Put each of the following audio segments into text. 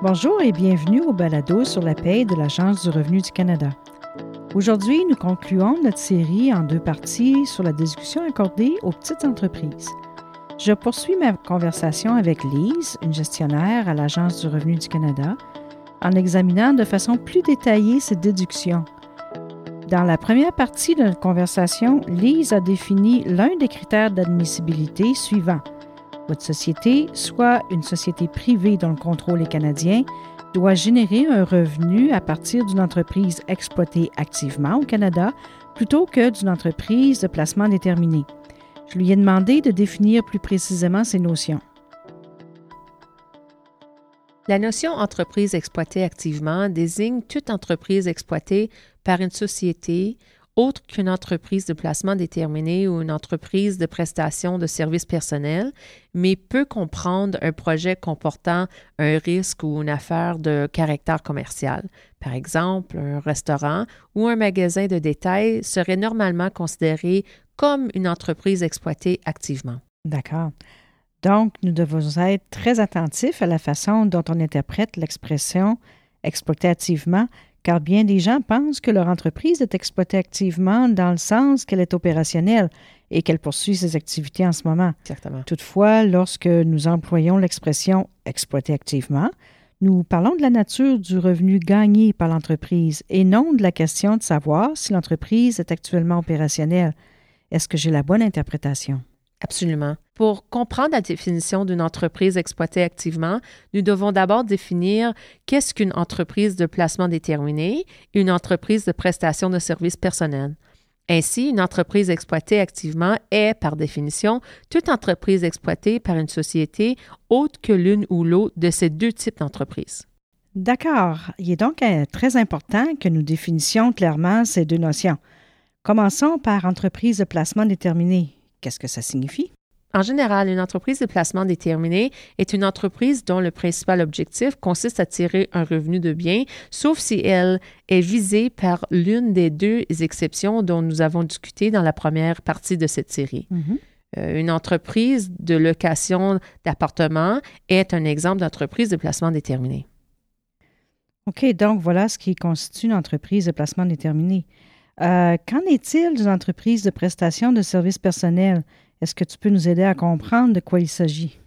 Bonjour et bienvenue au balado sur la paie de l'Agence du revenu du Canada. Aujourd'hui, nous concluons notre série en deux parties sur la discussion accordée aux petites entreprises. Je poursuis ma conversation avec Lise, une gestionnaire à l'Agence du revenu du Canada, en examinant de façon plus détaillée ces déductions. Dans la première partie de notre conversation, Lise a défini l'un des critères d'admissibilité suivants – votre société, soit une société privée dont le contrôle est canadien, doit générer un revenu à partir d'une entreprise exploitée activement au Canada plutôt que d'une entreprise de placement déterminé. Je lui ai demandé de définir plus précisément ces notions. La notion entreprise exploitée activement désigne toute entreprise exploitée par une société autre qu'une entreprise de placement déterminé ou une entreprise de prestation de services personnels, mais peut comprendre un projet comportant un risque ou une affaire de caractère commercial. Par exemple, un restaurant ou un magasin de détail serait normalement considéré comme une entreprise exploitée activement. D'accord. Donc, nous devons être très attentifs à la façon dont on interprète l'expression exploiter activement car bien des gens pensent que leur entreprise est exploitée activement dans le sens qu'elle est opérationnelle et qu'elle poursuit ses activités en ce moment. Exactement. Toutefois, lorsque nous employons l'expression exploiter activement, nous parlons de la nature du revenu gagné par l'entreprise et non de la question de savoir si l'entreprise est actuellement opérationnelle. Est-ce que j'ai la bonne interprétation? Absolument. Pour comprendre la définition d'une entreprise exploitée activement, nous devons d'abord définir qu'est-ce qu'une entreprise de placement déterminé et une entreprise de prestation de services personnels. Ainsi, une entreprise exploitée activement est, par définition, toute entreprise exploitée par une société autre que l'une ou l'autre de ces deux types d'entreprises. D'accord. Il est donc euh, très important que nous définissions clairement ces deux notions. Commençons par entreprise de placement déterminé. Qu'est-ce que ça signifie? En général, une entreprise de placement déterminé est une entreprise dont le principal objectif consiste à tirer un revenu de bien, sauf si elle est visée par l'une des deux exceptions dont nous avons discuté dans la première partie de cette série. Mm-hmm. Euh, une entreprise de location d'appartements est un exemple d'entreprise de placement déterminé. OK, donc voilà ce qui constitue une entreprise de placement déterminé. Euh, qu'en est-il d'une entreprise de prestation de services personnels? Est-ce que tu peux nous aider à comprendre de quoi il s'agit?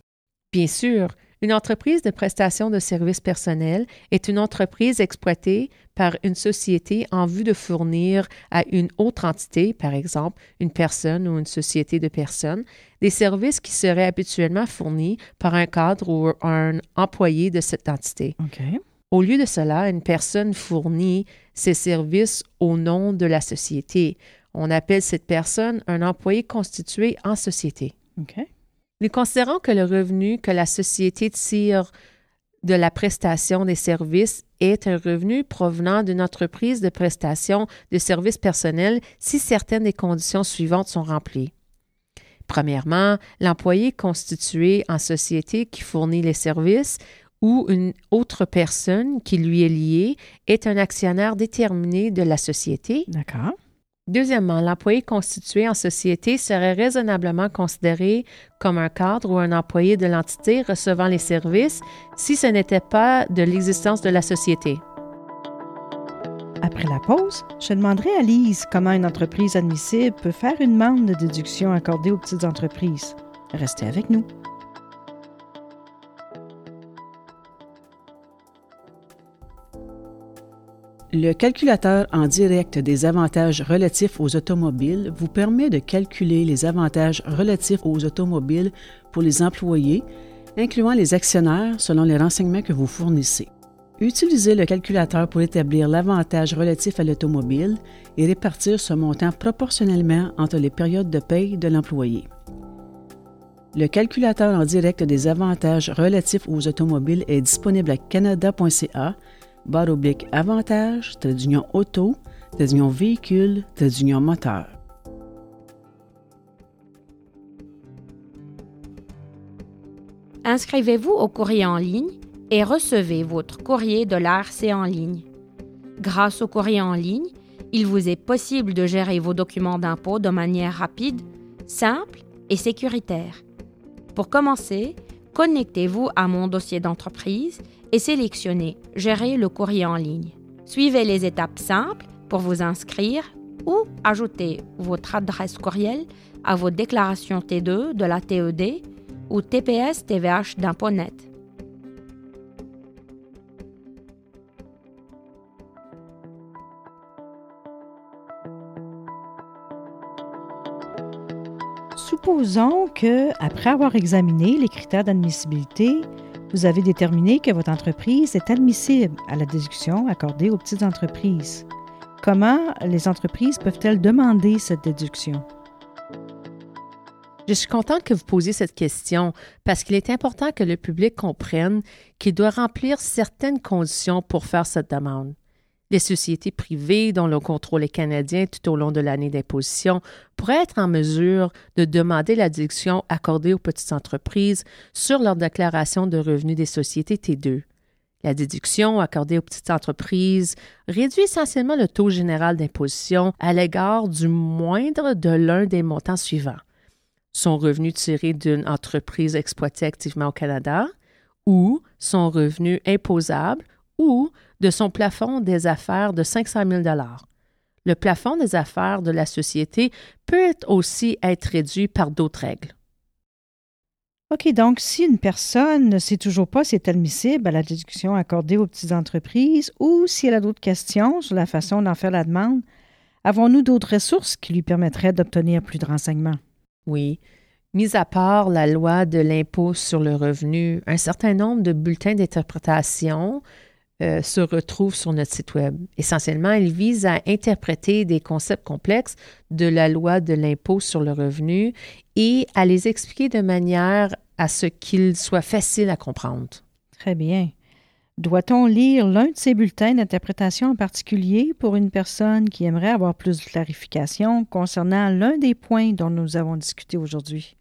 Bien sûr. Une entreprise de prestation de services personnels est une entreprise exploitée par une société en vue de fournir à une autre entité, par exemple une personne ou une société de personnes, des services qui seraient habituellement fournis par un cadre ou un employé de cette entité. Au lieu de cela, une personne fournit ses services au nom de la société. On appelle cette personne un employé constitué en société. Nous considérons que le revenu que la société tire de la prestation des services est un revenu provenant d'une entreprise de prestation de services personnels si certaines des conditions suivantes sont remplies. Premièrement, l'employé constitué en société qui fournit les services ou une autre personne qui lui est liée est un actionnaire déterminé de la société. D'accord. Deuxièmement, l'employé constitué en société serait raisonnablement considéré comme un cadre ou un employé de l'entité recevant les services si ce n'était pas de l'existence de la société. Après la pause, je demanderai à Lise comment une entreprise admissible peut faire une demande de déduction accordée aux petites entreprises. Restez avec nous. Le calculateur en direct des avantages relatifs aux automobiles vous permet de calculer les avantages relatifs aux automobiles pour les employés, incluant les actionnaires selon les renseignements que vous fournissez. Utilisez le calculateur pour établir l'avantage relatif à l'automobile et répartir ce montant proportionnellement entre les périodes de paye de l'employé. Le calculateur en direct des avantages relatifs aux automobiles est disponible à canada.ca barre oblique avantage, trait d'union auto, trait d'union véhicule, trait d'union moteur. Inscrivez-vous au courrier en ligne et recevez votre courrier de l'ARC en ligne. Grâce au courrier en ligne, il vous est possible de gérer vos documents d'impôt de manière rapide, simple et sécuritaire. Pour commencer, connectez-vous à mon dossier d'entreprise et sélectionnez Gérer le courrier en ligne. Suivez les étapes simples pour vous inscrire ou ajouter votre adresse courriel à vos déclarations T2 de la TED ou TPS TVH d'impôt net. Supposons que, après avoir examiné les critères d'admissibilité, vous avez déterminé que votre entreprise est admissible à la déduction accordée aux petites entreprises. Comment les entreprises peuvent-elles demander cette déduction? Je suis contente que vous posiez cette question parce qu'il est important que le public comprenne qu'il doit remplir certaines conditions pour faire cette demande. Les sociétés privées dont le contrôle est canadien tout au long de l'année d'imposition pourraient être en mesure de demander la déduction accordée aux petites entreprises sur leur déclaration de revenus des sociétés T2. La déduction accordée aux petites entreprises réduit essentiellement le taux général d'imposition à l'égard du moindre de l'un des montants suivants. Son revenu tiré d'une entreprise exploitée activement au Canada ou son revenu imposable ou de son plafond des affaires de 500 000 Le plafond des affaires de la société peut aussi être réduit par d'autres règles. OK, donc si une personne ne sait toujours pas si est admissible à la déduction accordée aux petites entreprises ou si elle a d'autres questions sur la façon d'en faire la demande, avons-nous d'autres ressources qui lui permettraient d'obtenir plus de renseignements? Oui. Mis à part la loi de l'impôt sur le revenu, un certain nombre de bulletins d'interprétation euh, se retrouvent sur notre site Web. Essentiellement, ils visent à interpréter des concepts complexes de la loi de l'impôt sur le revenu et à les expliquer de manière à ce qu'ils soient faciles à comprendre. Très bien. Doit-on lire l'un de ces bulletins d'interprétation en particulier pour une personne qui aimerait avoir plus de clarification concernant l'un des points dont nous avons discuté aujourd'hui?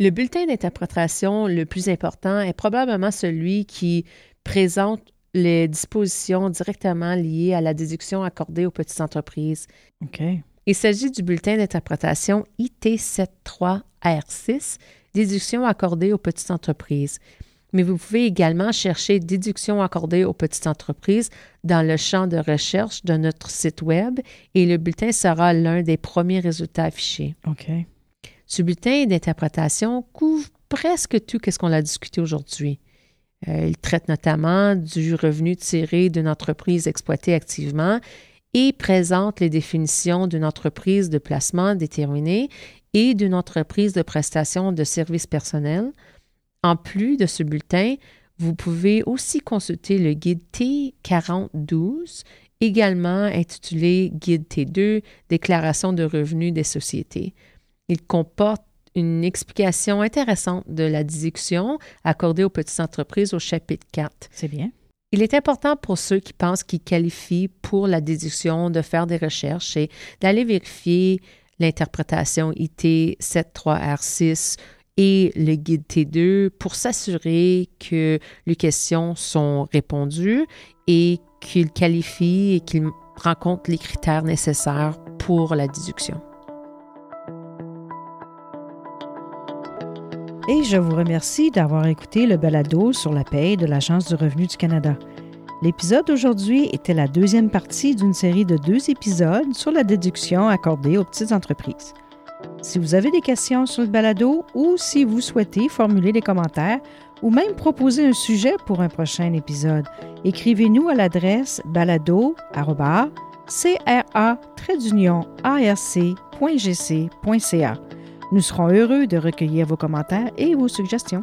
Le bulletin d'interprétation le plus important est probablement celui qui présente les dispositions directement liées à la déduction accordée aux petites entreprises. OK. Il s'agit du bulletin d'interprétation IT73R6, déduction accordée aux petites entreprises. Mais vous pouvez également chercher déduction accordée aux petites entreprises dans le champ de recherche de notre site Web et le bulletin sera l'un des premiers résultats affichés. OK. Ce bulletin d'interprétation couvre presque tout ce qu'on a discuté aujourd'hui. Euh, il traite notamment du revenu tiré d'une entreprise exploitée activement et présente les définitions d'une entreprise de placement déterminée et d'une entreprise de prestation de services personnels. En plus de ce bulletin, vous pouvez aussi consulter le guide T4012, également intitulé Guide T2, Déclaration de revenus des sociétés. Il comporte une explication intéressante de la déduction accordée aux petites entreprises au chapitre 4. C'est bien. Il est important pour ceux qui pensent qu'ils qualifient pour la déduction de faire des recherches et d'aller vérifier l'interprétation IT 73R6 et le guide T2 pour s'assurer que les questions sont répondues et qu'ils qualifient et qu'ils rencontrent les critères nécessaires pour la déduction. Et je vous remercie d'avoir écouté le balado sur la paie de l'Agence du revenu du Canada. L'épisode d'aujourd'hui était la deuxième partie d'une série de deux épisodes sur la déduction accordée aux petites entreprises. Si vous avez des questions sur le balado ou si vous souhaitez formuler des commentaires ou même proposer un sujet pour un prochain épisode, écrivez-nous à l'adresse balado-cra-arc.gc.ca. Nous serons heureux de recueillir vos commentaires et vos suggestions.